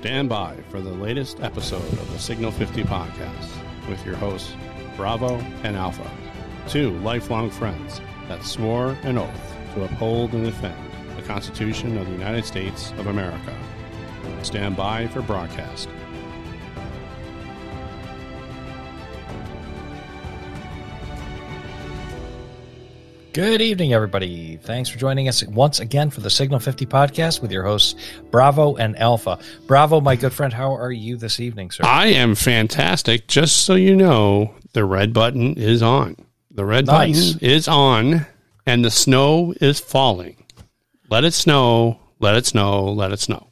Stand by for the latest episode of the Signal 50 podcast with your hosts, Bravo and Alpha, two lifelong friends that swore an oath to uphold and defend the Constitution of the United States of America. Stand by for broadcast. Good evening, everybody. Thanks for joining us once again for the Signal 50 podcast with your hosts, Bravo and Alpha. Bravo, my good friend, how are you this evening, sir? I am fantastic. Just so you know, the red button is on. The red Nice. button is on, and the snow is falling. Let it snow. Let it snow. Let it snow.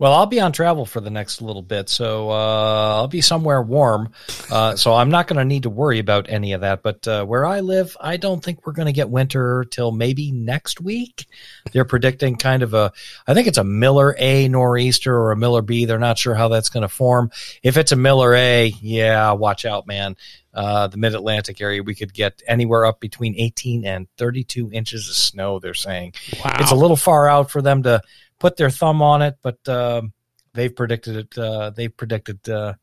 Well, I'll be on travel for the next little bit, so uh, I'll be somewhere warm. Uh, so I'm not going to need to worry about any of that. But uh, where I live, I don't think we're going to get winter till maybe next week. They're predicting kind of a, I think it's a Miller A nor'easter or a Miller B. They're not sure how that's going to form. If it's a Miller A, yeah, watch out, man. Uh, the mid Atlantic area, we could get anywhere up between 18 and 32 inches of snow, they're saying. Wow. It's a little far out for them to put their thumb on it, but um, they've predicted it. Uh, they've predicted uh,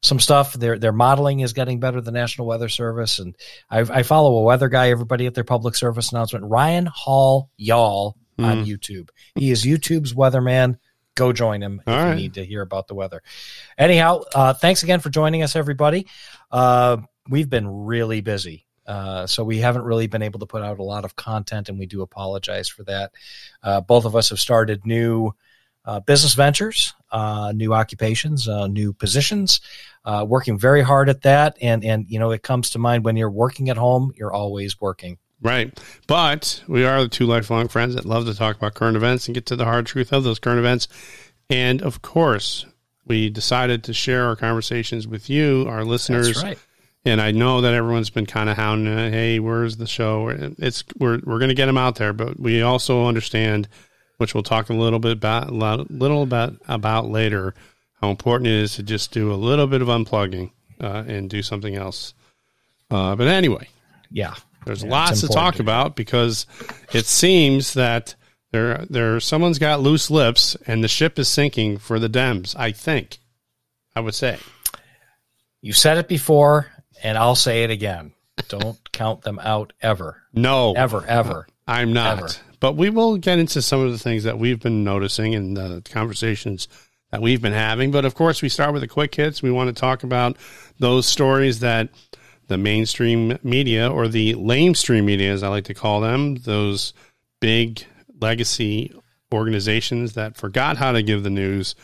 some stuff. Their their modeling is getting better. The National Weather Service and I, I follow a weather guy. Everybody at their public service announcement. Ryan Hall Y'all on YouTube. He is YouTube's weatherman. Go join him if All you need to hear about the weather. Anyhow, uh, thanks again for joining us, everybody. Uh, we've been really busy. Uh, so we haven't really been able to put out a lot of content, and we do apologize for that. Uh, both of us have started new uh, business ventures, uh, new occupations, uh, new positions, uh, working very hard at that. And and you know, it comes to mind when you're working at home, you're always working. Right. But we are the two lifelong friends that love to talk about current events and get to the hard truth of those current events. And of course, we decided to share our conversations with you, our listeners. That's right. And I know that everyone's been kind of hounding, it. hey, where's the show? It's we're we're going to get them out there, but we also understand, which we'll talk a little bit about, a little about about later, how important it is to just do a little bit of unplugging uh, and do something else. Uh, but anyway, Yeah. there's Yeah, lots to talk about because it seems that there there someone's got loose lips and the ship is sinking for the Dems. I think, I would say. You said it before, and I'll say it again. Don't count them out ever, No, ever, ever. I'm not. Ever. But we will get into some of the things that we've been noticing and the conversations that we've been having. But of course, we start with the quick hits. We want to talk about those stories that the mainstream media or the lamestream media, as I like to call them, those big legacy organizations that forgot how to give the news.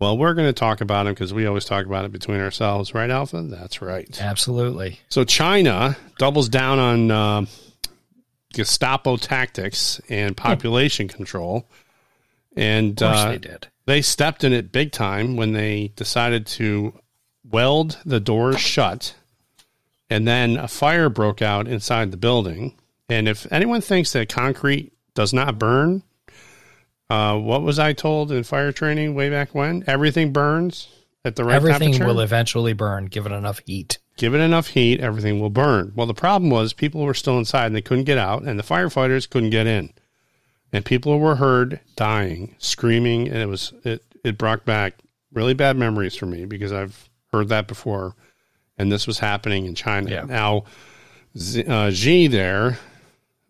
Well, we're going to talk about them because we always talk about it between ourselves, right, Alpha? That's right. Absolutely. So China doubles down on uh, Gestapo tactics and population control, and uh, they did. they stepped in it big time when they decided to weld the doors shut, and then a fire broke out inside the building. And if anyone thinks that concrete does not burn, uh, what was I told in fire training way back when? Everything burns at the right Everything will eventually burn, given enough heat. give it enough heat, everything will burn. Well, the problem was people were still inside and they couldn't get out, and the firefighters couldn't get in, and people were heard dying, screaming, and it was it it brought back really bad memories for me because I've heard that before, and this was happening in China. Yeah. Now, Z, uh, Xi there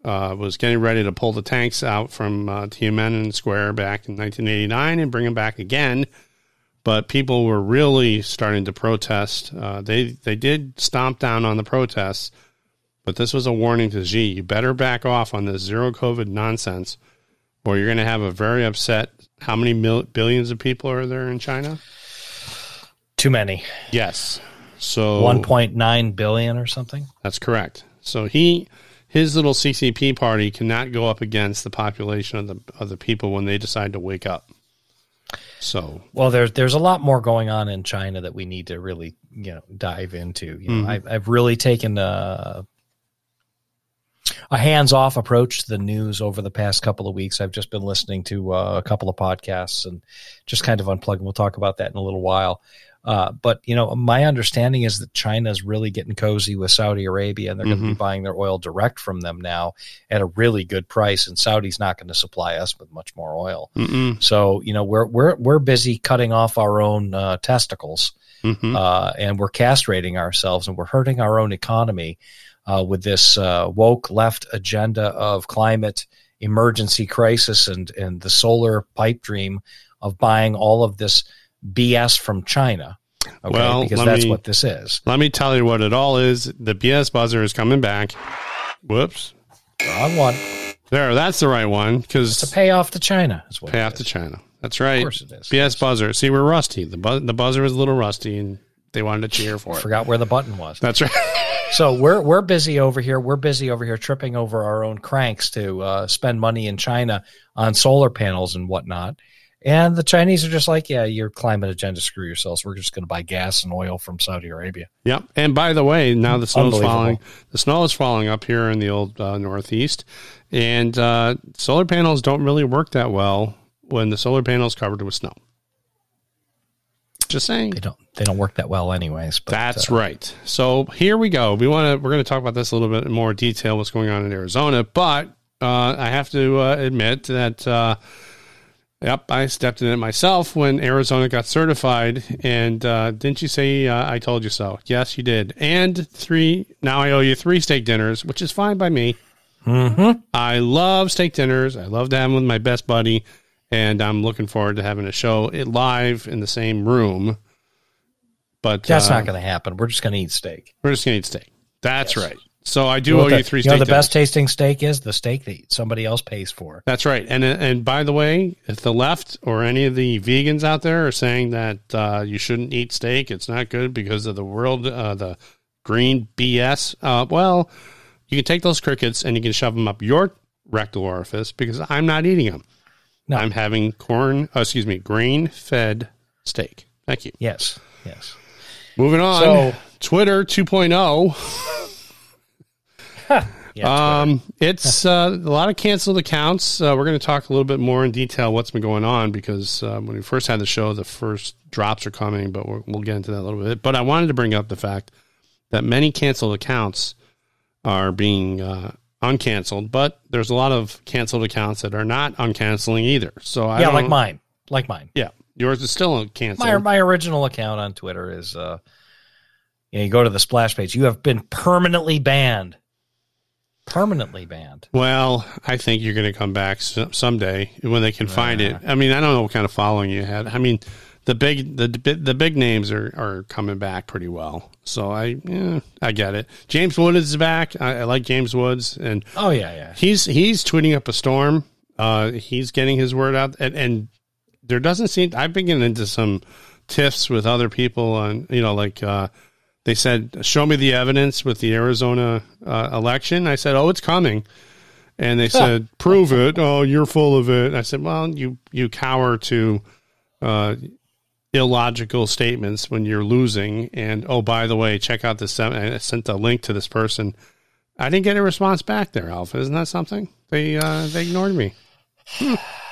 uh, was getting ready to pull the tanks out from uh, Tiananmen Square back in 1989 and bring them back again but people were really starting to protest. Uh, they they did stomp down on the protests, but this was a warning to Xi: you better back off on this zero COVID nonsense, or you're going to have a very upset. How many mil- billions of people are there in China? Too many. Yes, so 1.9 billion or something. That's correct. So he his little CCP party cannot go up against the population of the of the people when they decide to wake up. So Well, there's there's a lot more going on in China that we need to really you know dive into. You know, Mhm. I've I've really taken a, a hands off approach to the news over the past couple of weeks. I've just been listening to uh, a couple of podcasts and just kind of unplugging. We'll talk about that in a little while. Uh, but you know, my understanding is that China is really getting cozy with Saudi Arabia, and they're going to be buying their oil direct from them now at a really good price. And Saudi's not going to supply us with much more oil. Mm-mm. So you know, we're we're we're busy cutting off our own uh, testicles, Mhm. uh, and we're castrating ourselves, and we're hurting our own economy uh, with this uh, woke left agenda of climate emergency crisis and and the solar pipe dream of buying all of this BS from China. Okay, Well, because that's me- what this is. Let me tell you what it all is. The BS buzzer is coming back. Whoops. Wrong one. There, that's the right one because To pay off to China is what pay it off to China. That's right. Of course it is. BS buzzer. See, we're rusty. The bu- the buzzer was a little rusty, and they wanted to cheer for it. Forgot where the button was. That's right. So we're we're busy over here. We're busy over here tripping over our own cranks to uh, spend money in China on solar panels and whatnot. And the Chinese are just like, yeah, your climate agenda, screw yourselves. We're just going to buy gas and oil from Saudi Arabia. Yep. And by the way, now the snow's falling. The snow is falling up here in the old uh, Northeast, and uh, solar panels don't really work that well when the solar panels covered with snow. Just saying. They don't they don't work that well, anyways. But, That's uh, right. So here we go. We want to. We're going to talk about this a little bit in more detail. What's going on in Arizona? But uh, I have to uh, admit that. Yep, I stepped in it myself when Arizona got certified. And uh, didn't you say uh, I told you so? Yes, you did. And three. Now I owe you three steak dinners, which is fine by me. mhm. I love steak dinners. I love to have them with my best buddy, and I'm looking forward to having a show it live in the same room. But That's uh, not going to happen. We're just going to eat steak. We're just gonna eat steak. That's Yes. right. So I do You know owe what you three you know the dinners. best tasting steak is the steak that somebody else pays for. That's right. And and by the way, if the left or any of the vegans out there are saying that uh, you shouldn't eat steak, it's not good because of the world, uh, the green BS. Uh, well, you can take those crickets and you can shove them up your rectal orifice because I'm not eating them. No. I'm having corn. Uh, excuse me, grain fed steak. Thank you. Yes, yes. Moving on. So- Twitter 2.0. Yeah, Um, it's uh, a lot of canceled accounts. Uh, we're going to talk a little bit more in detail what's been going on because uh, when we first had the show, the first drops are coming, but we'll, we'll get into that a little bit. But I wanted to bring up the fact that many canceled accounts are being uh, uncanceled, but there's a lot of canceled accounts that are not uncanceling either. So I yeah, like mine, like mine. Yeah, yours is still canceled. My my original account on Twitter is uh you, know, you go to the splash page. You have been permanently banned. Permanently banned. Well, I think you're going to come back someday when they can find it. I mean, I don't know what kind of following you had. I mean, the big the the big names are, are coming back pretty well. So I yeah, I get it. James Woods is back. I, I like James Woods, and Oh yeah, yeah. he's he's tweeting up a storm. Uh, he's getting his word out, and, and there doesn't seem. I've been getting into some tiffs with other people on you know like uh, they said, "Show me the evidence with the Arizona uh, election." I said, "Oh, it's coming," and they said, "Prove it." Oh, you're full of it. I said, "Well, you you cower to." Uh, illogical statements when you're losing and oh by the way check out this i sent a link to this person i didn't get a response back there alpha isn't that something they uh they ignored me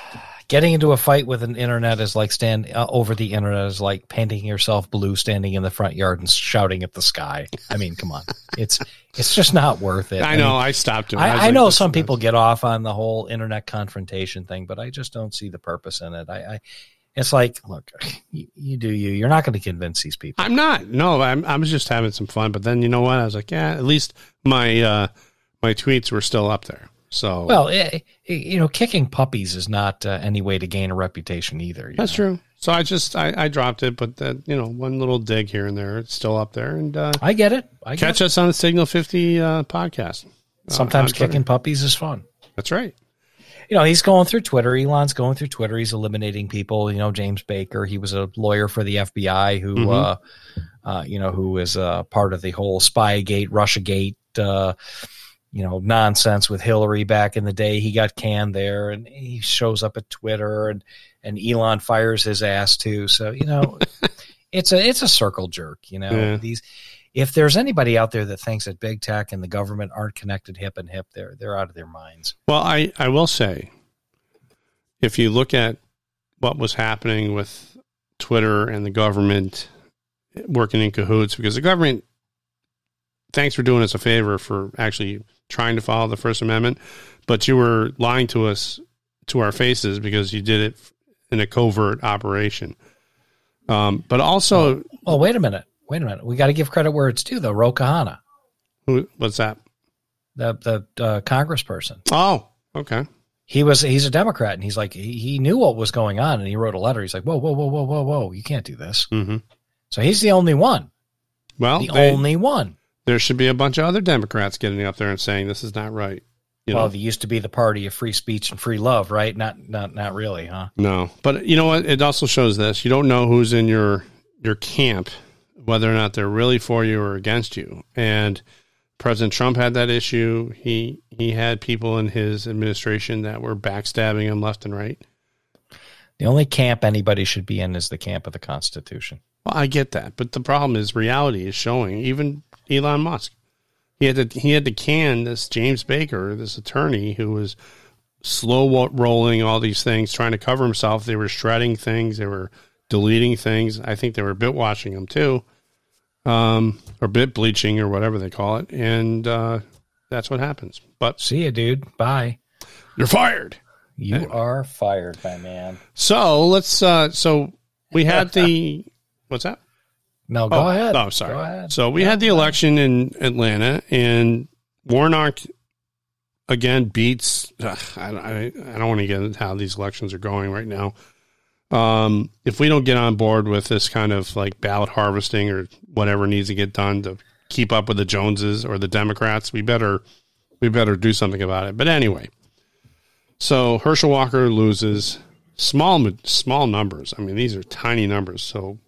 Getting into a fight with an internet is like stand uh, over the internet is like painting yourself blue, standing in the front yard and shouting at the sky. I mean, come on, it's it's just not worth it. i know i stopped it. was I, I like, know some people get off on the whole internet confrontation thing, but I just don't see the purpose in it. I, I it's like, look, you, you do you. You're not going to convince these people. i'm not no i'm i was just having some fun but then you know what i was like yeah at least my uh my tweets were still up there so Well, eh, eh, you know, kicking puppies is not uh, any way to gain a reputation either. that's know. true so i just i i dropped it but that you know one little dig here and there it's still up there and uh I get it. I get catch us on the signal 50 uh podcast. Sometimes on kicking puppies is fun. that's right You know, he's going through Twitter. Elon's going through Twitter. He's eliminating people. You know, James Baker. He was a lawyer for the FBI who, Mhm. uh, uh, you know, who is uh, part of the whole Spygate, RussiaGate, uh, you know, nonsense with Hillary back in the day. He got canned there, and he shows up at Twitter, and and Elon fires his ass too. So you know, it's a it's a circle jerk. You know, Yeah. these. If there's anybody out there that thinks that big tech and the government aren't connected hip and hip, they're they're out of their minds. Well, I, I will say, if you look at what was happening with Twitter and the government working in cahoots because the government. Thanks for doing us a favor for actually trying to follow the First Amendment, but you were lying to us to our faces because you did it in a covert operation. Um, but also, Well, wait a minute. Wait a minute. We got to give credit where it's due, though. Ro who, what's that? the the uh, congressperson, Oh, okay. he was he's a Democrat, and he's like he, he knew what was going on, and he wrote a letter. He's like, whoa, whoa, whoa, whoa, whoa, whoa, you can't do this. hmm So he's the only one, Well, the they- only one. There should be a bunch of other Democrats getting up there and saying this is not right. You well, know, they used to be the party of free speech and free love, right? Not not not really, huh? no, but you know what? It also shows this: you don't know who's in your your camp, whether or not they're really for you or against you. And President Trump had that issue. He he had people in his administration that were backstabbing him left and right. The only camp anybody should be in is the camp of the Constitution. Well, I get that, but the problem is reality is showing. Even Elon Musk, he had to he had to can this James Baker, this attorney who was slow rolling all these things, trying to cover himself. They were shredding things, they were deleting things. I think they were bit washing him too, um, or bit bleaching or whatever they call it, and uh, that's what happens. But See you, dude. Bye. you're fired. You are fired, my man. So let's. Uh, so we had the what's that? No, go oh, ahead. Oh, sorry. Go ahead. So we had the election in Atlanta, and Warnock again beats. Ugh, I, I, I don't want to get into how these elections are going right now. Um, if we don't get on board with this kind of like ballot harvesting or whatever needs to get done to keep up with the Joneses or the Democrats, we better we better do something about it. But anyway, so Herschel Walker loses small small numbers. I mean, these are tiny numbers. So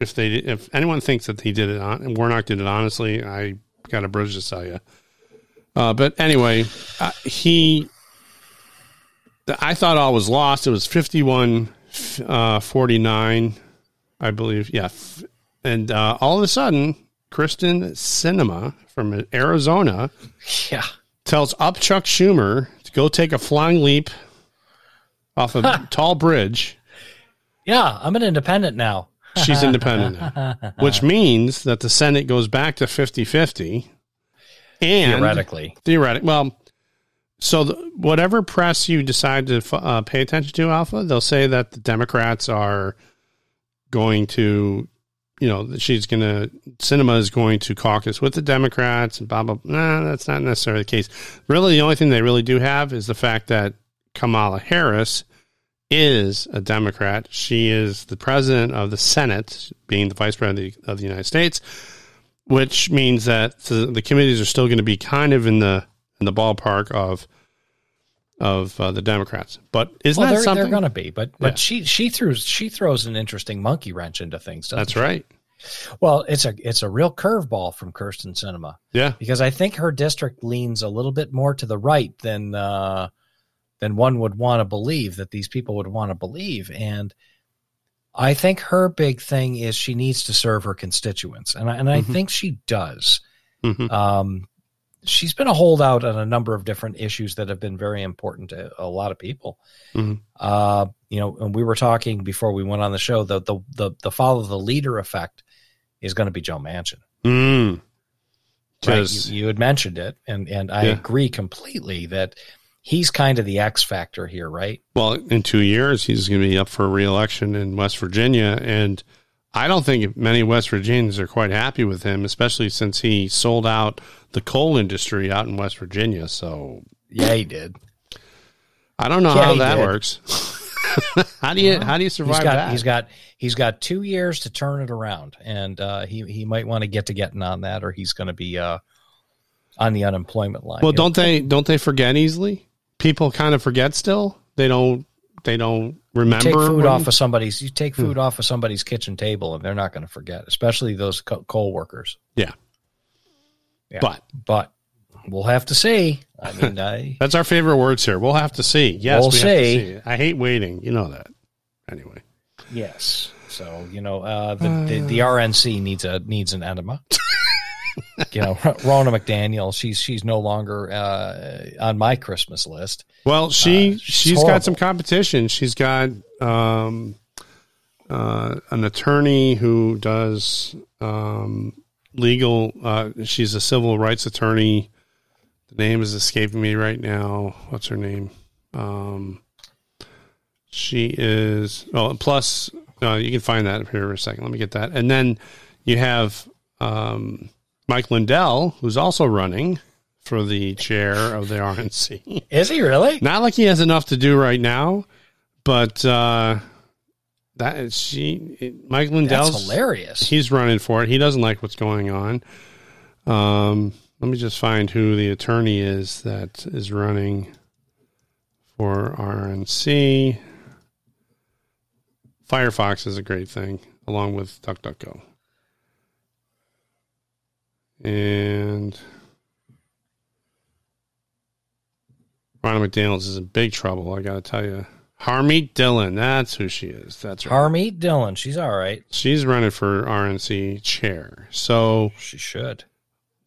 if they if anyone thinks that he did it on and Warnock did it honestly, I got a bridge to sell you. Uh, but anyway, uh, he I thought all was lost. It was 51 uh, 49, I believe. Yeah. And uh, all of a sudden, Kyrsten Sinema from Arizona yeah. tells up Chuck Schumer to go take a flying leap off a tall bridge. Yeah, I'm an independent now. She's independent now, which means that the Senate goes back to 50 50. And Theoretically. theoretic. Well, so the, whatever press you decide to uh, pay attention to, Alpha, they'll say that the Democrats are going to, you know, that she's going to, Sinema is going to caucus with the Democrats and blah, blah, blah. Nah, that's not necessarily the case. Really, the only thing they really do have is the fact that Kamala Harris is a Democrat. She is the president of the Senate, being the vice president of the, of the United States, which means that the, the committees are still going to be kind of in the in the ballpark of of uh, the Democrats. But isn't Well, that they're, something? they're going to be, but but Yeah. she she throws she throws an interesting monkey wrench into things. That's she? right. Well, it's a it's a real curveball from Kyrsten Sinema Yeah. because I think her district leans a little bit more to the right than uh, than one would want to believe that these people would want to believe, and I think her big thing is she needs to serve her constituents, and I, and I Mhm. think she does. Mhm. Um, she's been a holdout on a number of different issues that have been very important to a lot of people. Mhm. Uh, you know, and we were talking before we went on the show that the the the follow the leader effect is going to be Joe Manchin. Mm. Right? You, you had mentioned it, and and I Yeah. agree completely that he's kind of the X factor here, right? well, in two years, he's going to be up for reelection in West Virginia, and I don't think many West Virginians are quite happy with him, especially since he sold out the coal industry out in West Virginia. So Yeah, he did. I don't know Yeah, how that did. works. how do you how do you survive He's got that? he's got he's got two years to turn it around, and uh, he he might want to get to getting on that, or he's going to be uh, on the unemployment line. Well, don't they don't they forget easily? People kind of forget still. They don't they don't remember. take food when- off of somebody's you take Hmm. food off of somebody's kitchen table and they're not going to forget especially those co- coal workers Yeah. Yeah. But but we'll have to see i mean i that's our favorite words here. We'll have to see. Yes, We'll we see. see. I hate waiting. You know that. Anyway. yes so you know uh the, the, the rnc needs a needs an enema you know ronna mcdaniel she's she's no longer uh on my christmas list Well, she Uh, she's she's got some competition. She's got um uh, an attorney who does um, legal. Uh, she's a civil rights attorney. The name is escaping me right now. What's her name? Um, she is. Oh, plus uh, you can find that here in a second. Let me get that. And then you have um, Mike Lindell, who's also running for the chair of the RNC. Is he really? Not like he has enough to do right now, but uh, that is she. Mike Lindell's That's hilarious. He's running for it. He doesn't like what's going on. Um, let me just find who the attorney is that is running for RNC. Firefox is a great thing, along with DuckDuckGo. And Ronald McDaniels is in big trouble, I got to tell you. Harmeet Dillon, that's who she is. That's right. Harmeet Dillon, she's all right. She's running for RNC chair. So She should.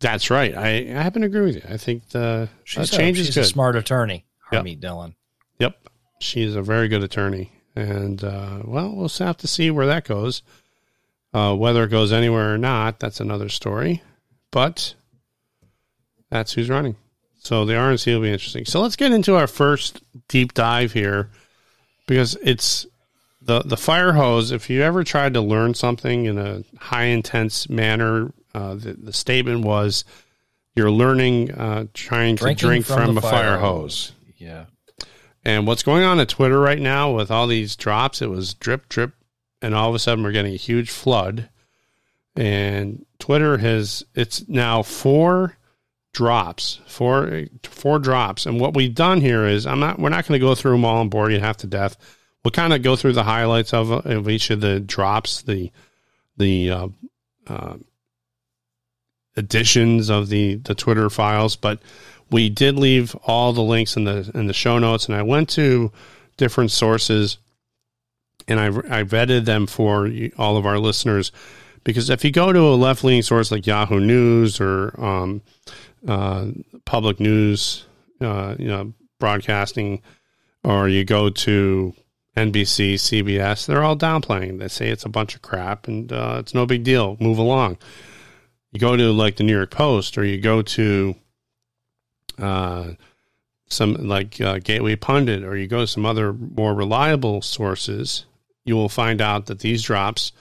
that's right. I, I happen to agree with you. I think the She's, uh, change a, is good. a smart attorney, Yep. Dillon. Yep. She's a very good attorney. And, uh, well, we'll have to see where that goes. Uh, whether it goes anywhere or not, that's another story. But that's who's running. So the RNC will be interesting. So let's get into our first deep dive here because it's the, the fire hose. If you ever tried to learn something in a high intense manner, uh, the, the statement was you're learning uh, trying to drink from from, a fire fire hose. Yeah. And what's going on at Twitter right now with all these drops, it was drip, drip, and all of a sudden we're getting a huge flood. And Twitter has, it's now four drops, four, four drops. And what we've done here is, I'm not, we're not going to go through them all and bore you half to death. We'll kind of go through the highlights of, of each of the drops, the, the, uh, uh, editions of the, the Twitter files, but we did leave all the links in the in the show notes and i went to different sources and i i vetted them for all of our listeners because if you go to a left-leaning source like yahoo news or um, uh, public news uh, you know broadcasting or you go to nbc cbs they're all downplaying. They say it's a bunch of crap and uh, it's no big deal. Move along. You go to like the new york post or you go to uh, some like uh, Gateway Pundit, or you go to some other more reliable sources, you will find out that these drops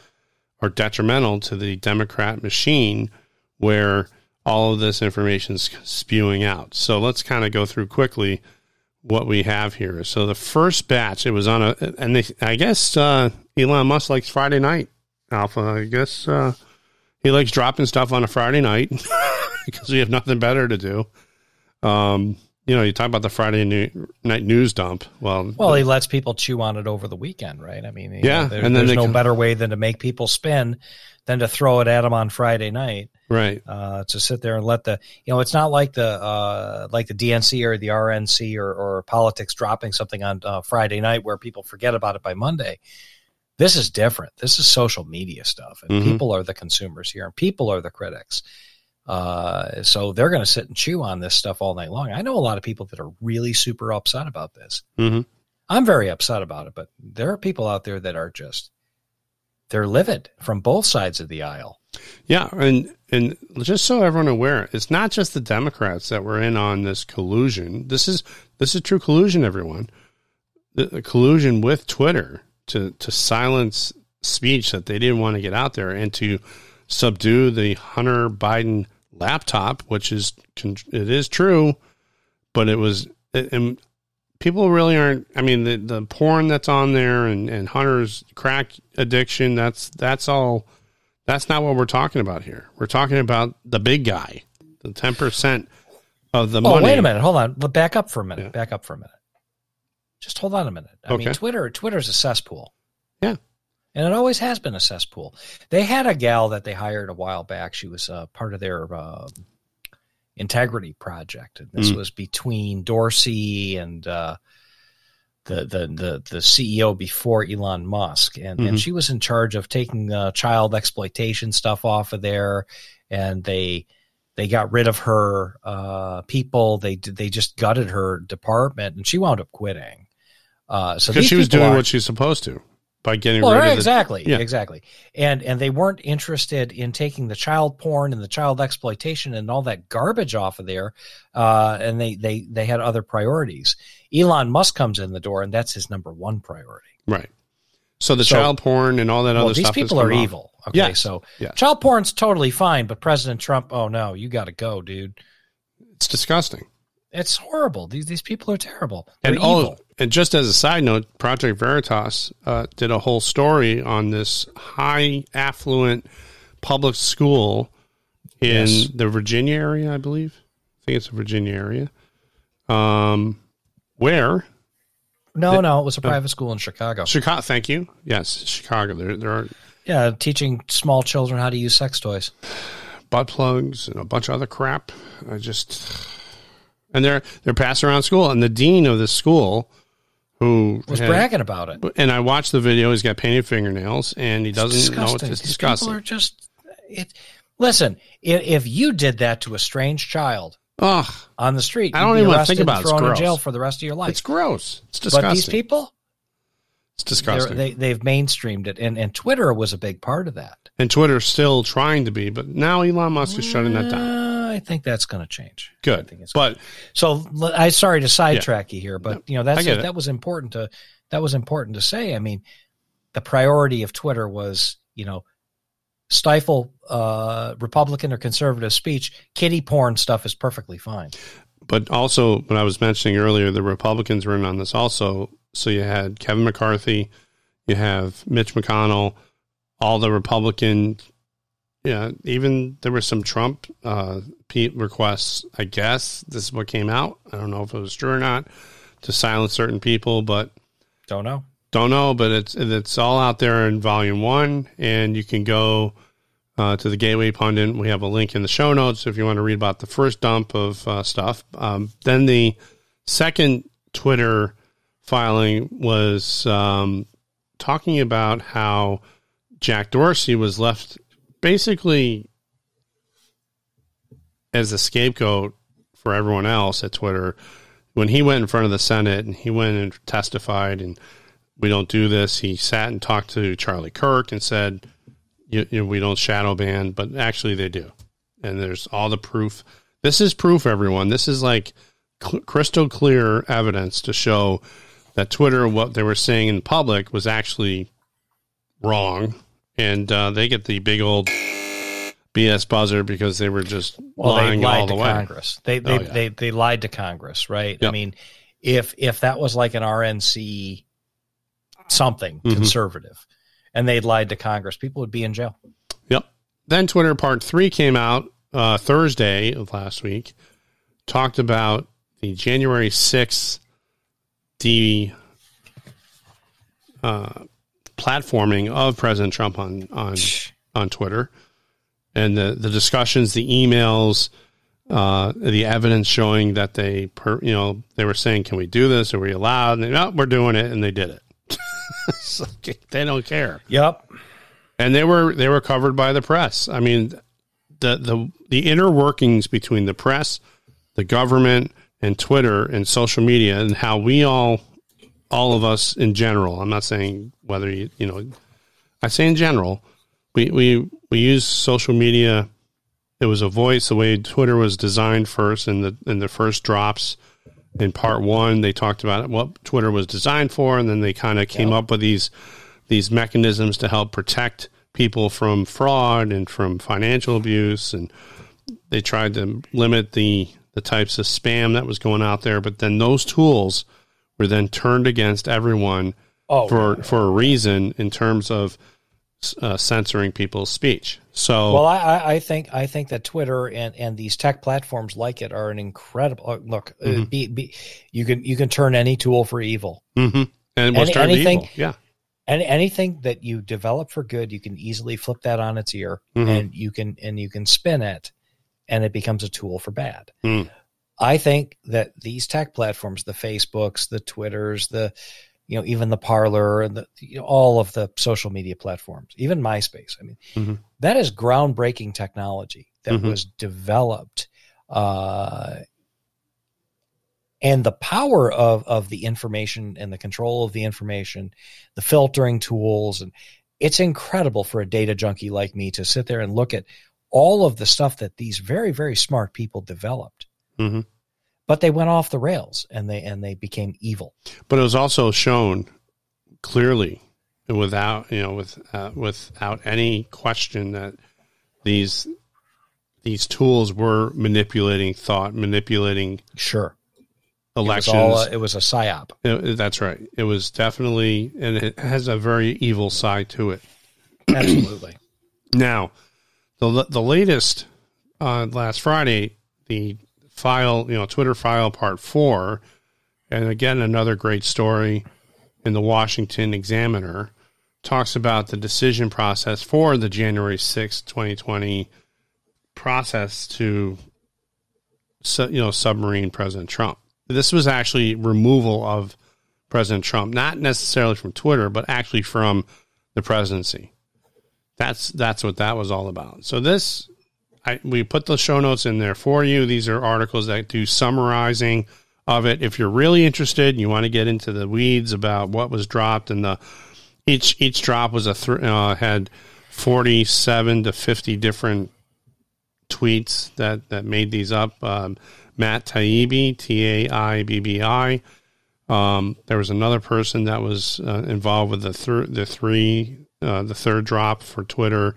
are detrimental to the Democrat machine, where all of this information is spewing out. So let's kind of go through quickly what we have here. So the first batch, it was on a, and they, I guess uh, Elon Musk likes Friday night Alpha. I guess uh, he likes dropping stuff on a Friday night because we have nothing better to do. Um, you know, you talk about the Friday new, night news dump. Well, Well, he lets people chew on it over the weekend, right? I mean, Yeah, know, there- and then there's no come- better way than to make people spin than to throw it at them on Friday night. right. Uh, to sit there and let the, you know, it's not like the uh, like the DNC or the RNC or, or politics dropping something on uh, Friday night where people forget about it by Monday. This is different. This is social media stuff, and Mhm. people are the consumers here, and people are the critics. Uh, so they're going to sit and chew on this stuff all night long. I know a lot of people that are really super upset about this. hmm I'm very upset about it, but there are people out there that are just they're livid from both sides of the aisle. Yeah, and and just so everyone aware, it's not just the Democrats that were in on this collusion. This is this is true collusion, everyone. The, the collusion with Twitter to to silence speech that they didn't want to get out there and to subdue the Hunter Biden laptop, which is it is true, but it was and people really aren't. I mean, the the porn that's on there and and Hunter's crack addiction. That's that's all. That's not what we're talking about here. We're talking about the big guy, the ten percent of the money. Oh, money. wait a minute. Hold on. But back up for a minute. Yeah. Back up for a minute. Just hold on a minute. I mean, Okay. Twitter, Twitter's a cesspool. Yeah. And it always has been a cesspool. They had a gal that they hired a while back. She was uh, part of their um integrity project. And this Mm. was between Dorsey and uh, the, the the the CEO before Elon Musk, and Mhm. and she was in charge of taking uh, child exploitation stuff off of there, and they they got rid of her uh, people. They they just gutted her department, and she wound up quitting. Uh, so because she was doing what she's supposed to. By getting Well, rid right, of the, exactly, yeah. exactly, and and they weren't interested in taking the child porn and the child exploitation and all that garbage off of there, uh, and they they they had other priorities. Elon Musk comes in the door, and that's his number one priority. right. So the So- child porn and all that Well, other these stuff. people are off. evil. Okay, Yes, so yes. child porn's totally fine, but President Trump, oh no, you got to go, dude. It's disgusting. It's horrible. These these people are terrible. They're And all, evil. and just as a side note, Project Veritas uh, did a whole story on this high affluent public school in Yes. the Virginia area, I believe. I think it's the Virginia area. Um, where No, no, it was a private school in Chicago. Chicago? Thank you. Yes, Chicago. There, there are Yeah, teaching small children how to use sex toys. butt plugs and a bunch of other crap. I just and they're they're passing around school, and the dean of the school who Was had- bragging about it. And I watched the video. He's got painted fingernails, and he doesn't know it's, disgusting. it's These disgusting. People are just it. Listen, if, if you did that to a strange child Ugh, on the street, I don't be even wanna think about it. thrown in jail for the rest of your life. it's gross. It's disgusting. but these people, it's disgusting. they they've mainstreamed it, and and Twitter was a big part of that. and Twitter's still trying to be, but now Elon Musk is shutting that down. I think that's going to change. Good. I think it's but So I sorry to sidetrack you here, but No, you know that's that was important to that was important to say. I mean, the priority of Twitter was you know stifle uh, Republican or conservative speech. Kitty porn stuff is perfectly fine. but also what I was mentioning earlier, the Republicans were in on this also. So you had Kevin McCarthy, you have Mitch McConnell, all the Republican. Yeah, even there were some Trump uh, requests. I guess this is what came out. I don't know if it was true or not to silence certain people, but Don't know. don't know. But it's it's all out there in Volume One, and you can go uh, to the Gateway Pundit. We have a link in the show notes if you want to read about the first dump of uh, stuff. Um, then the second Twitter filing was um, talking about how Jack Dorsey was left basically as a scapegoat for everyone else at Twitter when he went in front of the Senate and he went and testified and we don't do this. He sat and talked to Charlie Kirk and said, you, you know, we don't shadow ban, but actually they do. And there's all the proof. This is proof, everyone. This is like cl- crystal clear evidence to show that Twitter, what they were saying in public, was actually wrong. And uh, they get the big old BS buzzer because they were just Well, lying they lied all the to way. Congress. They they, Oh, yeah. they they lied to Congress, right? I mean, if if that was like an RNC something Mhm. conservative, and they'd lied to Congress, people would be in jail. Yep. Then Twitter Part 3 came out uh, Thursday of last week, talked about the January 6th D. uh, platforming of President Trump on, on, on Twitter and the, the discussions, the emails, uh, the evidence showing that they, per, you know, they were saying, can we do this? Are we allowed? And they, no, we're doing it. And they did it. Like, they don't care Yep. and they were they were covered by the press. I mean, the the the inner workings between the press, the government, and Twitter and social media, and how we all, all of us in general. I'm not saying whether you you know, I say in general, we we we use social media. It was a voice the way Twitter was designed first, in the in the first drops. In part one, they talked about what Twitter was designed for, and then they kind of came up with these these mechanisms to help protect people from fraud and from financial abuse and they tried to limit the the types of spam that was going out there but then those tools were then turned against everyone Oh, for for a reason in terms of uh, censoring people's speech so Well, I, I- think I think that Twitter and, and these tech platforms like it are an incredible uh, look. uh, Mhm. be, be, you can you can turn any tool for evil. mhm. and Any- anything- evil yeah And anything that you develop for good, you can easily flip that on its ear, Mhm. and you can and you can spin it, and it becomes a tool for bad. Mm. I think that these tech platforms, the Facebooks, the Twitters, the you know even the Parler and the you know, all of the social media platforms, even MySpace. I mean, Mhm. that is groundbreaking technology that Mhm. was developed uh, and the power of of the information and the control of the information, the filtering tools, and it's incredible for a data junkie like me to sit there and look at all of the stuff that these very very smart people developed. Mhm. But they went off the rails and they and they became evil. But it was also shown clearly without you know with uh, without any question that these these tools were manipulating thought, manipulating Sure, elections. It was, all, a, it was a psyop. It- that's right. It was definitely, and it has a very evil side to it. Absolutely. Now, the the latest uh, last Friday, the file, you know, Twitter file part four, and again another great story in the Washington Examiner talks about the decision process for the January sixth, twenty twenty process to, you know, submarine President Trump. This was actually removal of President Trump, not necessarily from Twitter, but actually from the presidency. That's that's what that was all about. So this, I, we put the show notes in there for you. These are articles that do summarizing of it. If you're really interested, and you want to get into the weeds about what was dropped and the each each drop was a th- uh, had forty seven to fifty different tweets that that made these up. Um, Matt Taibbi, T A I B B I. Um, there was another person that was uh, involved with the thir- the three uh, the third drop for Twitter.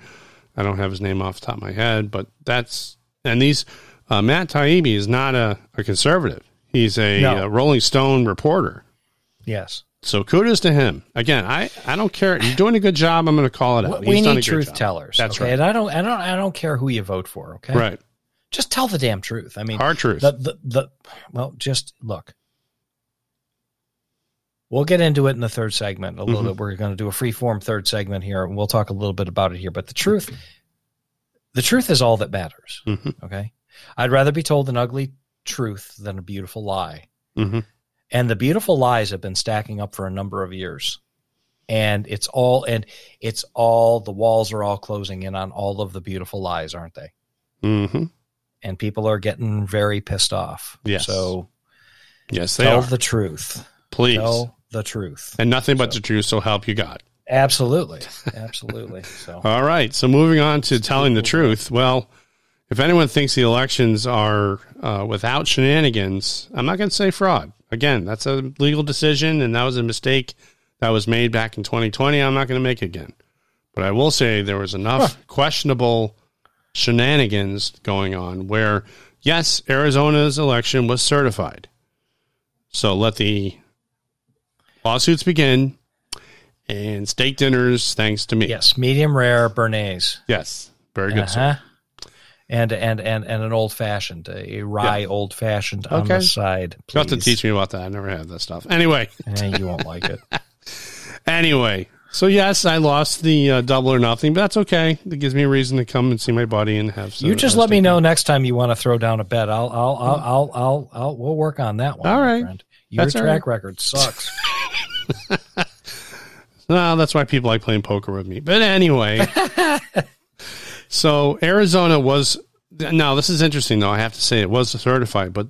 I don't have his name off the top of my head, but that's and these uh, Matt Taibbi is not a, a conservative. He's a, No. uh Rolling Stone reporter. Yes. So kudos to him. Again, I, I don't care. You're doing a good job. I'm going to call it out. we He's a need truth tellers. That's okay? right. And I don't, I don't, I don't care who you vote for. Okay. Right. Just tell the damn truth. I mean, Hard truth. the, the, the, well, just look. We'll get into it in the third segment a little Mhm. bit. We're going to do a free form third segment here, and we'll talk a little bit about it here. But the truth, the truth is all that matters. Mhm. Okay. I'd rather be told an ugly truth than a beautiful lie. hmm And the beautiful lies have been stacking up for a number of years. And it's all, and it's all, the walls are all closing in on all of the beautiful lies, aren't they? hmm And people are getting very pissed off. Yes. So Yes, tell are. the truth. Please. Tell the truth. and nothing but So- the truth, so help you God. Absolutely. Absolutely. So All right. So moving on to telling the truth. Well, if anyone thinks the elections are uh, without shenanigans, I'm not going to say fraud. Again, that's a legal decision, and that was a mistake that was made back in 2020. I'm not going to make it again. But I will say there was enough questionable shenanigans going on where, yes, Arizona's election was certified. So let the lawsuits begin and steak dinners, thanks to me. yes, medium rare béarnaise. Yes. Very good. Uh-huh. And, and and and an old fashioned, a rye old fashioned on Okay. the side. You have to teach me about that. I never had that stuff. Anyway, Eh, you won't like it. anyway. So yes, I lost the uh, double or nothing, but that's okay. It gives me a reason to come and see my buddy and have. Some, You just uh, let me know next time you want to throw down a bet. I'll, I'll, I'll, I'll, I'll, I'll we'll work on that one. All right, friend. Your That's track record sucks. Well, that's why people like playing poker with me. But anyway, so Arizona was. Now this is interesting, though. I have to say it was certified, but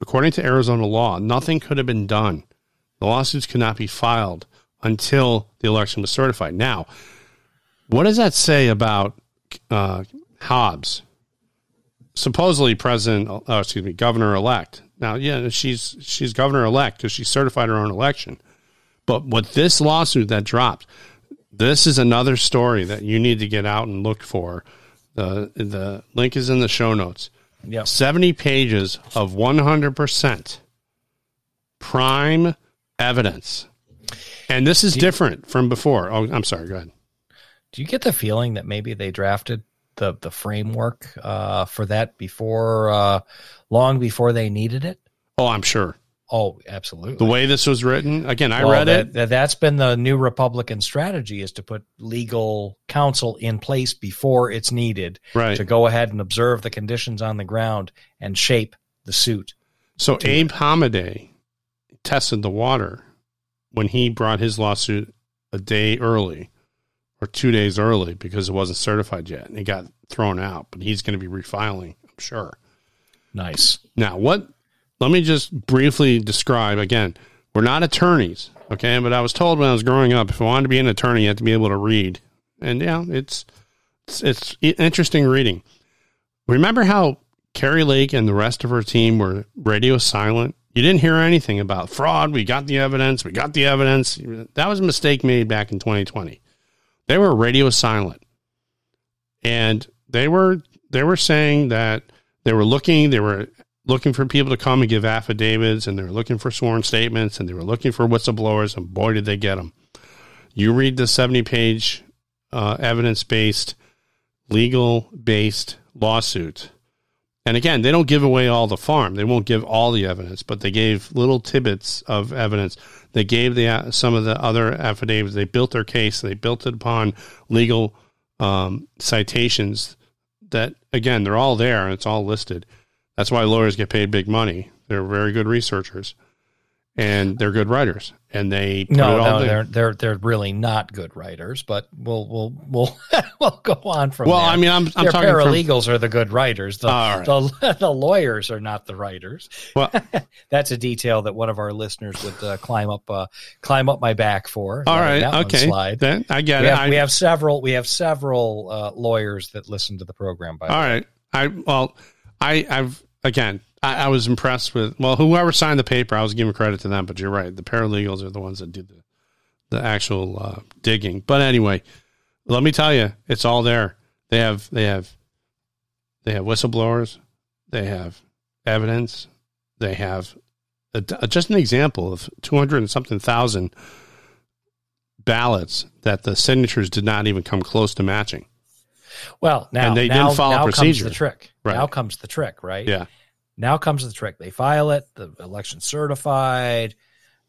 according to Arizona law, nothing could have been done. The lawsuits could not be filed until the election was certified. Now, what does that say about uh, Hobbs? Supposedly, president, oh, excuse me, governor elect. Now, yeah, she's she's governor elect because she certified her own election. But with this lawsuit that dropped, this is another story that you need to get out and look for. The the link is in the show notes. Yep. 70 pages of 100% prime evidence. And this is different from before. Oh, I'm sorry. Go ahead. Do you get the feeling that maybe they drafted the the framework uh, for that before uh, long before they needed it? Oh, I'm sure. Oh, absolutely. The way this was written, again, I Well, read that, it. that- That's been the new Republican strategy is to put legal counsel in place before it's needed Right. to go ahead and observe the conditions on the ground and shape the suit. So Abe Hamadeh tested the water when he brought his lawsuit a day early or two days early because it wasn't certified yet and it got thrown out. But he's going to be refiling, I'm sure. Nice. Now, what let me just briefly describe again. We're not attorneys, okay? But I was told when I was growing up, if I wanted to be an attorney, you have to be able to read. And yeah, it's it's, it's interesting reading. Remember how Kari Lake and the rest of her team were radio silent? You didn't hear anything about fraud. We got the evidence. We got the evidence. That was a mistake made back in 2020. They were radio silent. And they were they were saying that they were looking, they were looking for people to come and give affidavits and they were looking for sworn statements and they were looking for whistleblowers and boy did they get them. You read the 70 page uh, evidence based, legal based lawsuit and again, they don't give away all the farm. They won't give all the evidence, but they gave little tidbits of evidence. They gave the uh, some of the other affidavits. They built their case. They built it upon legal um, citations. That again, they're all there and it's all listed. That's why lawyers get paid big money. They're very good researchers, and they're good writers and they no, no, they're they're they're really not good writers. But we'll we'll we'll we'll go on from. There. Well, there. I mean, I'm, I'm Their talking paralegals from, are the good writers. The, right. the, the lawyers are not the writers. Well, that's a detail that one of our listeners would uh, climb up uh, climb up my back for. All right, okay, slide. Then I get we it. Have, I, we have several we have several uh, lawyers that listen to the program. By all right, I well, I I've again I, I, was impressed with well, whoever signed the paper, I was giving credit to them. But you're right, the paralegals are the ones that did the the actual uh, digging. But anyway, let me tell you, it's all there. They have they have they have whistleblowers, they have evidence, they have a, a, just an example of two hundred and something thousand ballots that the signatures did not even come close to matching. Well, now and they now, didn't follow now procedure. Comes the trick. Right. Now comes the trick, right? Yeah. Now comes the trick. They file it, the election certified.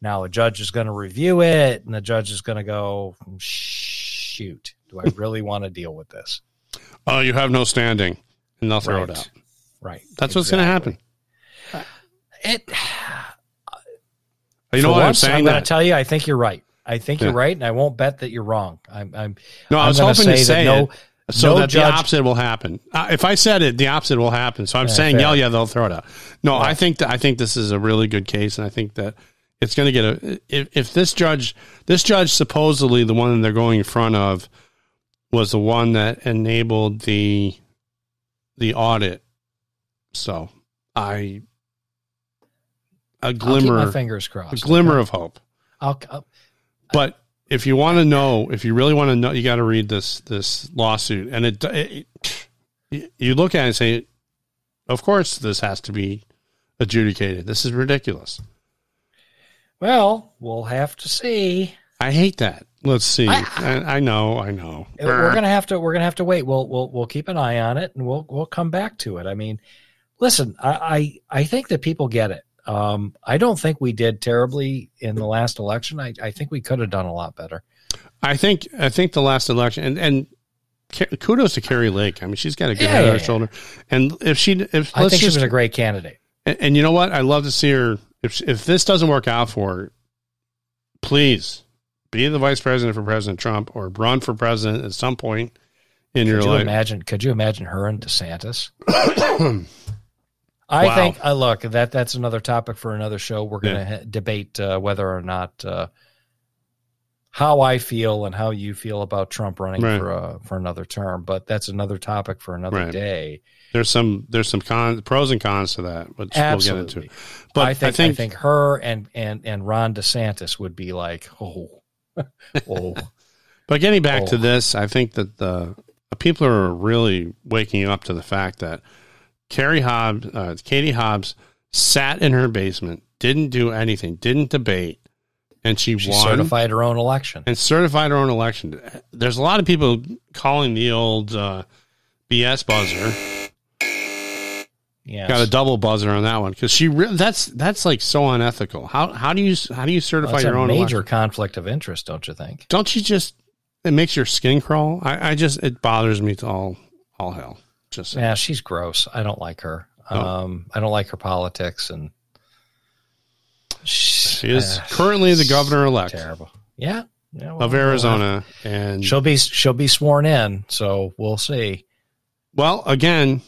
Now a judge is going to review it, and the judge is going to go, shoot, do I really want to deal with this? Oh, you have no standing, and they'll throw right. it out. Right. That's what's going to happen. Uh, it. You know what once, I'm saying? I'm going to tell you, I think you're right. I think Yeah. you're right, and I won't bet that you're wrong. I'm. I'm no, I I'm was hoping to that say no, it so no that judge, the opposite will happen. Uh, if I said it, the opposite will happen. So I'm Yeah, saying, fair. yeah, yeah, they'll throw it out. No, I think that I think this is a really good case, and I think that it's going to get a. If, if this judge, this judge, supposedly the one they're going in front of, was the one that enabled the the audit. So I a I'll keep glimmer, my fingers a glimmer okay? of hope. I'll, I'll, But if you want to know, if you really want to know, you got to read this this lawsuit, and it, it, it you look at it and say, of course this has to be adjudicated. This is ridiculous. well, we'll have to see. I hate that. Let's see. I- I, I know. I know. We're gonna have to. We're gonna have to wait. We'll we'll we'll keep an eye on it, and we'll we'll come back to it. I mean, listen, I I, I think that people get it. Um, I don't think we did terribly in the last election. I, I think we could have done a lot better. I think. I think the last election, and and kudos to Kari Lake. I mean, she's got a good Yeah, head on her yeah. shoulder. And if she, if I think she was a great candidate. and, and you know what, I love to see her. If if this doesn't work out for her, please be the vice president for President Trump or run for president at some point in your you life. imagine? Could you imagine her and DeSantis? I Wow. think. Uh, look, that that's another topic for another show. We're going to ha- debate uh, whether or not uh, how I feel and how you feel about Trump running Right. for uh, for another term. But that's another topic for another Right. day. There's some there's some cons, pros and cons to that, which Absolutely. we'll get into. But I think, I think her and and and Ron DeSantis would be like, oh, oh, But getting back Oh. to this, I think that the people are really waking up to the fact that Carrie Hobbs, uh, Katie Hobbs, sat in her basement, didn't do anything, didn't debate, and she, she won certified her own election. and certified her own election. There's a lot of people calling the old uh, BS buzzer. Yeah, Got a double buzzer on that one because she re- that's that's like so unethical. How how do you how do you certify that's your a own major election? conflict of interest, don't you think? Don't you just it makes your skin crawl? I, I just it bothers me to all all hell. Just Yeah, she's gross. I don't like her. Oh. Um, I don't like her politics, and She is uh, currently the governor elect terrible. Yeah, yeah well, of Arizona, and She'll be she'll be sworn in, so we'll see. well, again,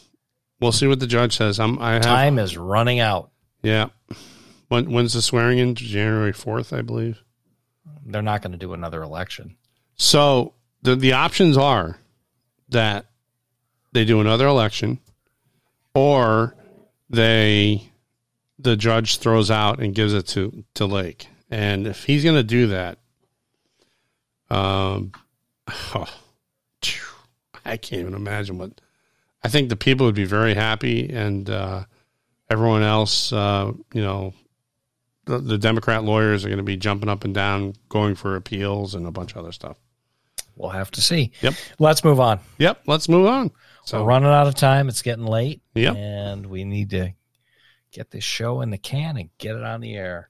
we'll see what the judge says. I'm, I have, Time is running out. Yeah. When, when's the swearing in? January 4th, I believe. They're not going to do another election. So the the options are that they do another election or they the judge throws out and gives it to to Lake. And if he's going to do that um oh, I can't even imagine what I think the people would be very happy and uh everyone else uh you know the, the Democrat lawyers are going to be jumping up and down going for appeals and a bunch of other stuff. We'll have to see. Yep. Let's move on. Yep. Let's move on. So we're running out of time. It's getting late. Yep. And we need to get this show in the can and get it on the air.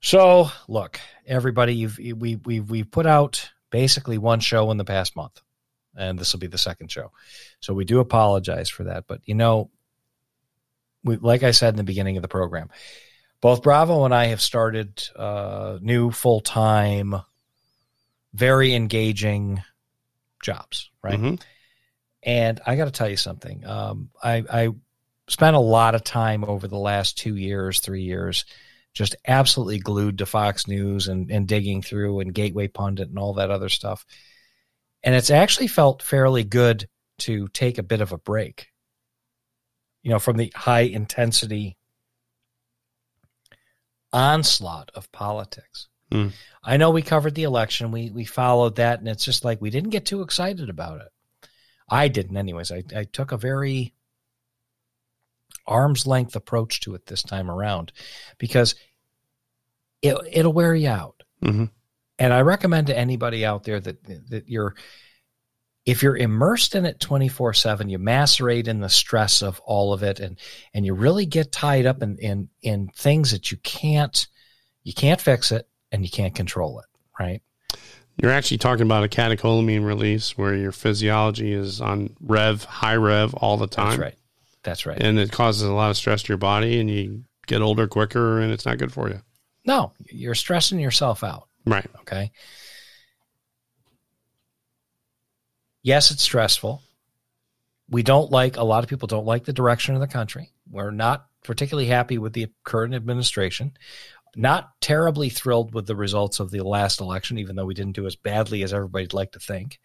So look, everybody, you've we we we put out basically one show in the past month, and this will be the second show. So we do apologize for that, but you know, we like I said in the beginning of the program, both Bravo and I have started uh, new full time, very engaging jobs, right? Mhm. And I got to tell you something. Um, I, I spent a lot of time over the last two years, three years, just absolutely glued to Fox News and, and digging through and Gateway Pundit and all that other stuff. And it's actually felt fairly good to take a bit of a break, you know, from the high intensity onslaught of politics. Hmm. I know we covered the election, we we followed that, and it's just like we didn't get too excited about it. I didn't, anyways. I, I took a very arm's length approach to it this time around because it, it'll wear you out. Mhm. And I recommend to anybody out there that that you're if you're immersed in it 24/7 you macerate in the stress of all of it and and you really get tied up in in in things that you can't you can't fix it and you can't control it right You're actually talking about a catecholamine release where your physiology is on rev, high rev all the time. that's right that's right And it causes a lot of stress to your body and you get older quicker and it's not good for you. no you're stressing yourself out Right. Okay. Yes, it's stressful. We don't like, a lot of people don't like the direction of the country. We're not particularly happy with the current administration. Not terribly thrilled with the results of the last election, even though we didn't do as badly as everybody'd like to think.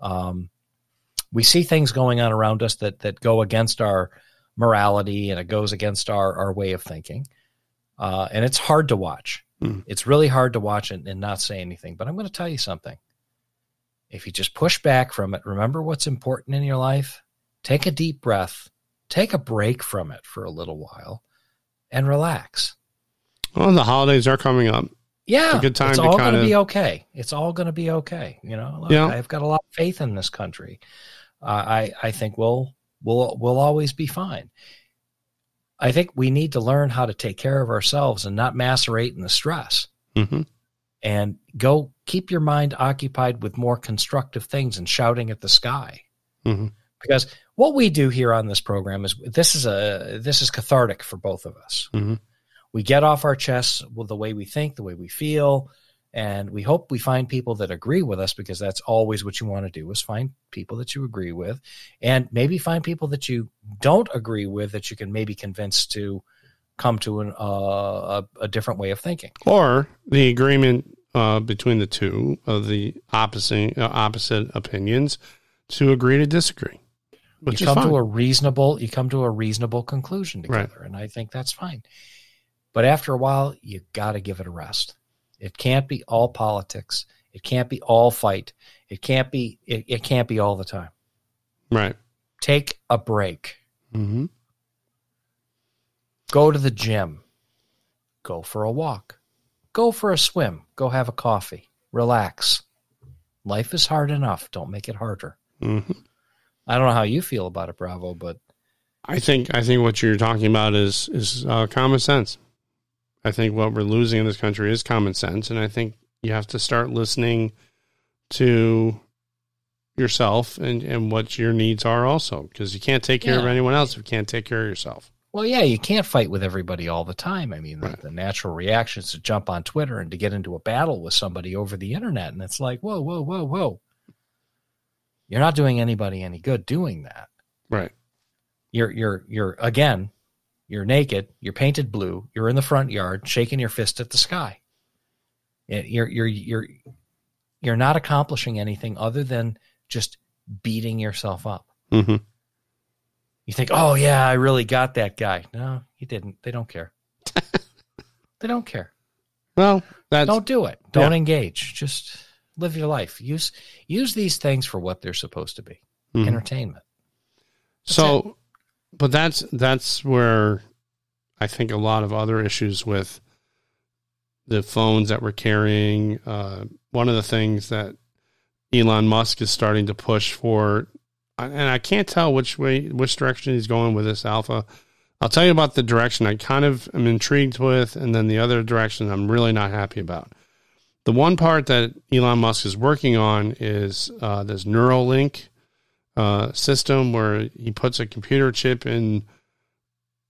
Um, we see things going on around us that that go against our morality and it goes against our our way of thinking, uh, and it's hard to watch. Hmm. It's really hard to watch and, and not say anything. But I'm going to tell you something. If you just push back from it, remember what's important in your life. Take a deep breath. Take a break from it for a little while, and relax. Well, the holidays are coming up. Yeah, a good time it's all going to be okay. It's all going to be okay. You know, Look, Yeah. I've got a lot of faith in this country. Uh, I I think we'll we'll we'll always be fine. I think we need to learn how to take care of ourselves and not macerate in the stress, hmm and go keep your mind occupied with more constructive things and shouting at the sky. hmm Because what we do here on this program is this is a this is cathartic for both of us hmm we get off our chests with the way we think, the way we feel, and we hope we find people that agree with us because that's always what you want to do is find people that you agree with and maybe find people that you don't agree with that you can maybe convince to come to an, uh, a, a different way of thinking. Or the agreement uh, between the two of the opposite uh, opposite opinions to agree to disagree, which you come fine. to a reasonable you come to a reasonable conclusion Right. together and i think that's fine but after a while you got to give it a rest. It can't be all politics. It can't be all fight. It can't be it, it can't be all the time. Right. take a break. Hmm go to the gym. Go for a walk. Go for a swim. Go have a coffee. Relax. Life is hard enough. Don't make it harder. Hmm i don't know how you feel about it bravo but I think I think what you're talking about is is uh, common sense. I think what we're losing in this country is common sense, and I think you have to start listening to yourself and and what your needs are also, because you can't take care of anyone else if you can't take care of yourself. Well, yeah, you can't fight with everybody all the time. I mean, the, the natural reaction is to jump on Twitter and to get into a battle with somebody over the internet. And it's like, whoa, whoa, whoa, whoa. You're not doing anybody any good doing that. Right. You're, you're, you're, again, You're naked. You're painted blue. You're in the front yard, shaking your fist at the sky. You're you're you're you're not accomplishing anything other than just beating yourself up. hmm You think, oh yeah, I really got that guy. No, you didn't. They don't care. they don't care. Well, that's Don't do it. Don't engage. Just live your life. Use use these things for what they're supposed to be. Mhm. Entertainment. so, but that's that's where I think a lot of other issues with the phones that we're carrying. Uh, one of the things that Elon Musk is starting to push for, and I can't tell which way, which direction he's going with this alpha. I'll tell you about the direction I kind of am intrigued with, and then the other direction I'm really not happy about. The one part that Elon Musk is working on is uh, this Neuralink uh, system where he puts a computer chip in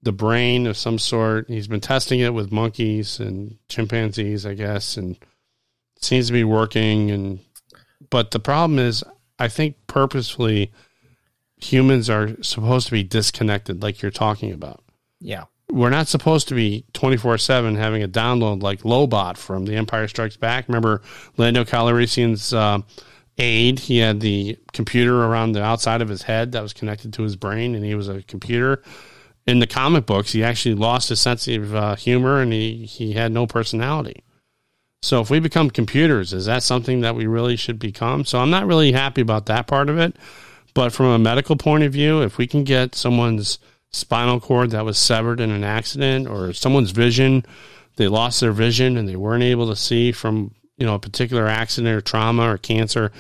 the brain of some sort. He's been testing it with monkeys and chimpanzees, I guess, and it seems to be working. And but the problem is, I think purposefully humans are supposed to be disconnected, like you're talking about. Yeah. We're not supposed to be 24 7 having a download like Lobot from The Empire Strikes Back. Remember Lando Calrissian's uh, aide? He had the computer around the outside of his head that was connected to his brain, and he was a computer. In the comic books, he actually lost his sense of uh, humor and he, he had no personality. So, if we become computers, is that something that we really should become? So, I'm not really happy about that part of it. But from a medical point of view, if we can get someone's spinal cord that was severed in an accident or someone's vision, they lost their vision and they weren't able to see from, you know, a particular accident or trauma or cancer,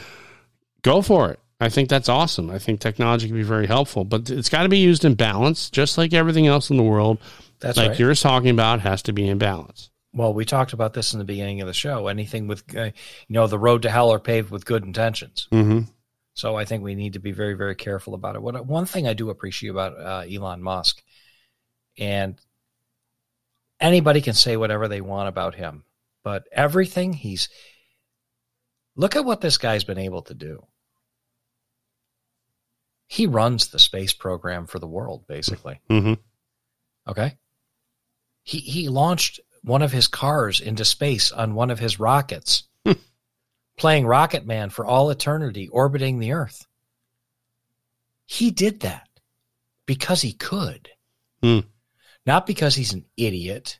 go for it. I think that's awesome. I think technology can be very helpful, but it's got to be used in balance, just like everything else in the world. That's like right. you're talking about has to be in balance. Well, we talked about this in the beginning of the show. Anything with, uh, you know, the road to hell are paved with good intentions. Mm-hmm. So I think we need to be very, very careful about it. What one thing I do appreciate about uh, Elon Musk, and anybody can say whatever they want about him, but everything he's look at what this guy's been able to do. He runs the space program for the world, basically. Mm-hmm. Okay. He he launched one of his cars into space on one of his rockets, playing Rocket Man for all eternity, orbiting the Earth. He did that because he could. Hmm. Not because he's an idiot,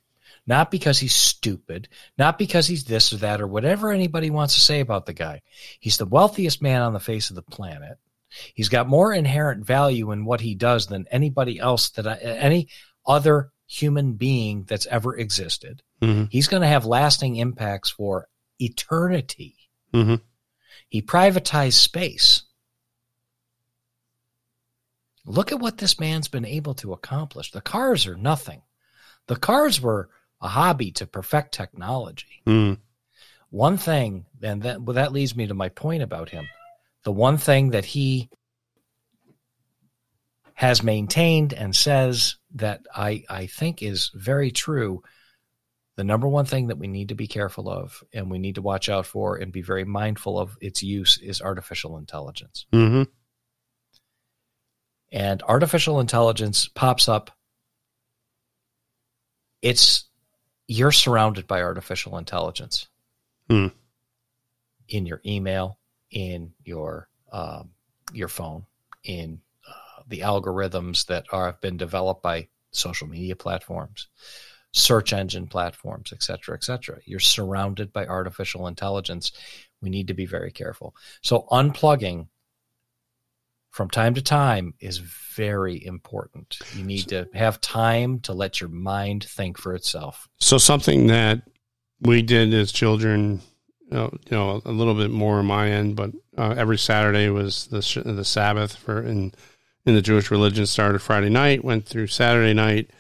not because he's stupid, not because he's this or that or whatever anybody wants to say about the guy. He's the wealthiest man on the face of the planet. He's got more inherent value in what he does than anybody else that I, any other human being that's ever existed. Mm-hmm. He's going to have lasting impacts for eternity. Mm-hmm. He privatized space. Look at what this man's been able to accomplish. The cars are nothing. The cars were a hobby to perfect technology. Mm-hmm. One thing, and that, well, that leads me to my point about him. The one thing that he has maintained and says that I, I think is very true. The number one thing that we need to be careful of and we need to watch out for and be very mindful of its use is artificial intelligence. Mm-hmm. And artificial intelligence pops up. It's you're surrounded by artificial intelligence Hmm. in your email, in your um, your phone, in uh, the algorithms that are have been developed by social media platforms, search engine platforms, et cetera, et cetera. You're surrounded by artificial intelligence. We need to be very careful. So unplugging from time to time is very important. You need to have time to let your mind think for itself. So something that we did as children, uh, you know, a little bit more on my end, but uh, every Saturday was the sh- the Sabbath for in in the Jewish religion. Started Friday night, went through Saturday night,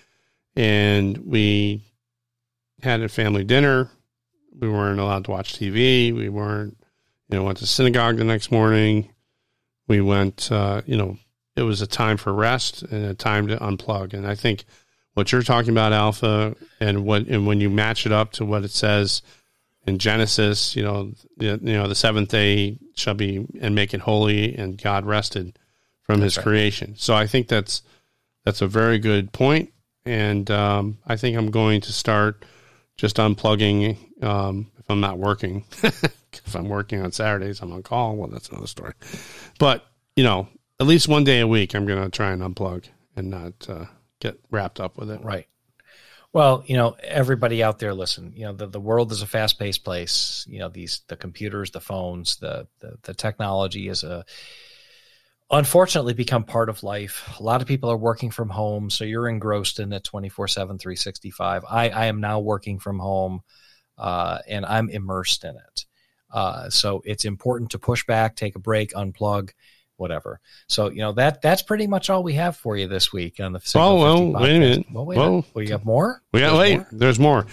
and we had a family dinner. We weren't allowed to watch TV. We weren't, you know, went to synagogue the next morning. We went, uh, you know, it was a time for rest and a time to unplug. And I think what you're talking about, Alpha, and what and when you match it up to what it says in Genesis, you know, you know, the seventh day shall be and make it holy, and God rested from His right. creation. So I think that's that's a very good point. and um, I think I'm going to start just unplugging um, if I'm not working. if I'm working on Saturdays, I'm on call. Well, that's another story. But you know, at least one day a week, I'm going to try and unplug and not uh, get wrapped up with it. Right. Well, you know, everybody out there, listen. You know, the, the world is a fast paced place. You know, these the computers, the phones, the, the the technology is a unfortunately become part of life. A lot of people are working from home, so you're engrossed in it 24 7, 365. I, I am now working from home uh, and I'm immersed in it. Uh, so it's important to push back, take a break, unplug, whatever. So you know that that's pretty much all we have for you this week on the. Signal oh well, wait a minute. Well, wait well, we got more. We got wait. More? There's more.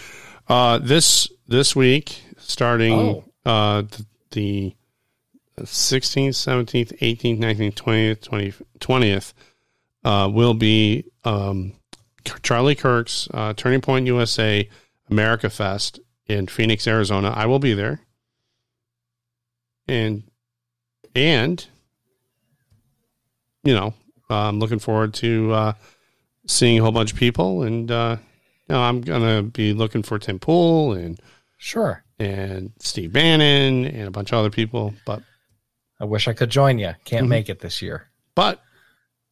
Uh, this this week, starting oh. uh, the, the 16th, 17th, 18th, 19th, 20th, 20th, uh, will be um, Charlie Kirk's uh, Turning Point USA America Fest in Phoenix, Arizona. I will be there. And and you know, I'm looking forward to uh, seeing a whole bunch of people, and uh, you know, I'm gonna be looking for Tim Pool and sure, and Steve Bannon and a bunch of other people. But I wish I could join you. Can't mm-hmm. make it this year, but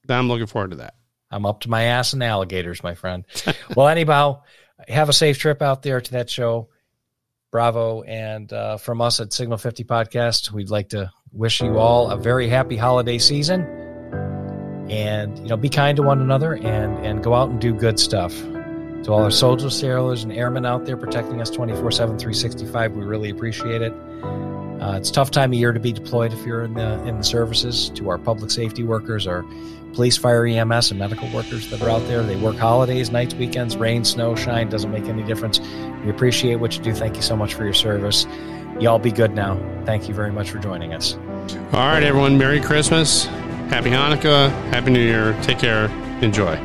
I'm looking forward to that. I'm up to my ass in alligators, my friend. well, anyhow, have a safe trip out there to that show. Bravo. And uh, from us at Signal 50 Podcast, we'd like to wish you all a very happy holiday season. And you know be kind to one another and and go out and do good stuff. To all our soldiers sailors and airmen out there protecting us 24 7 365 we really appreciate it. Uh, it's tough time of year to be deployed if you're in the in the services to our public safety workers our police fire ems and medical workers that are out there they work holidays nights weekends rain snow shine doesn't make any difference we appreciate what you do thank you so much for your service y'all be good now thank you very much for joining us all right everyone merry christmas Happy Hanukkah. Happy New Year. Take care. Enjoy.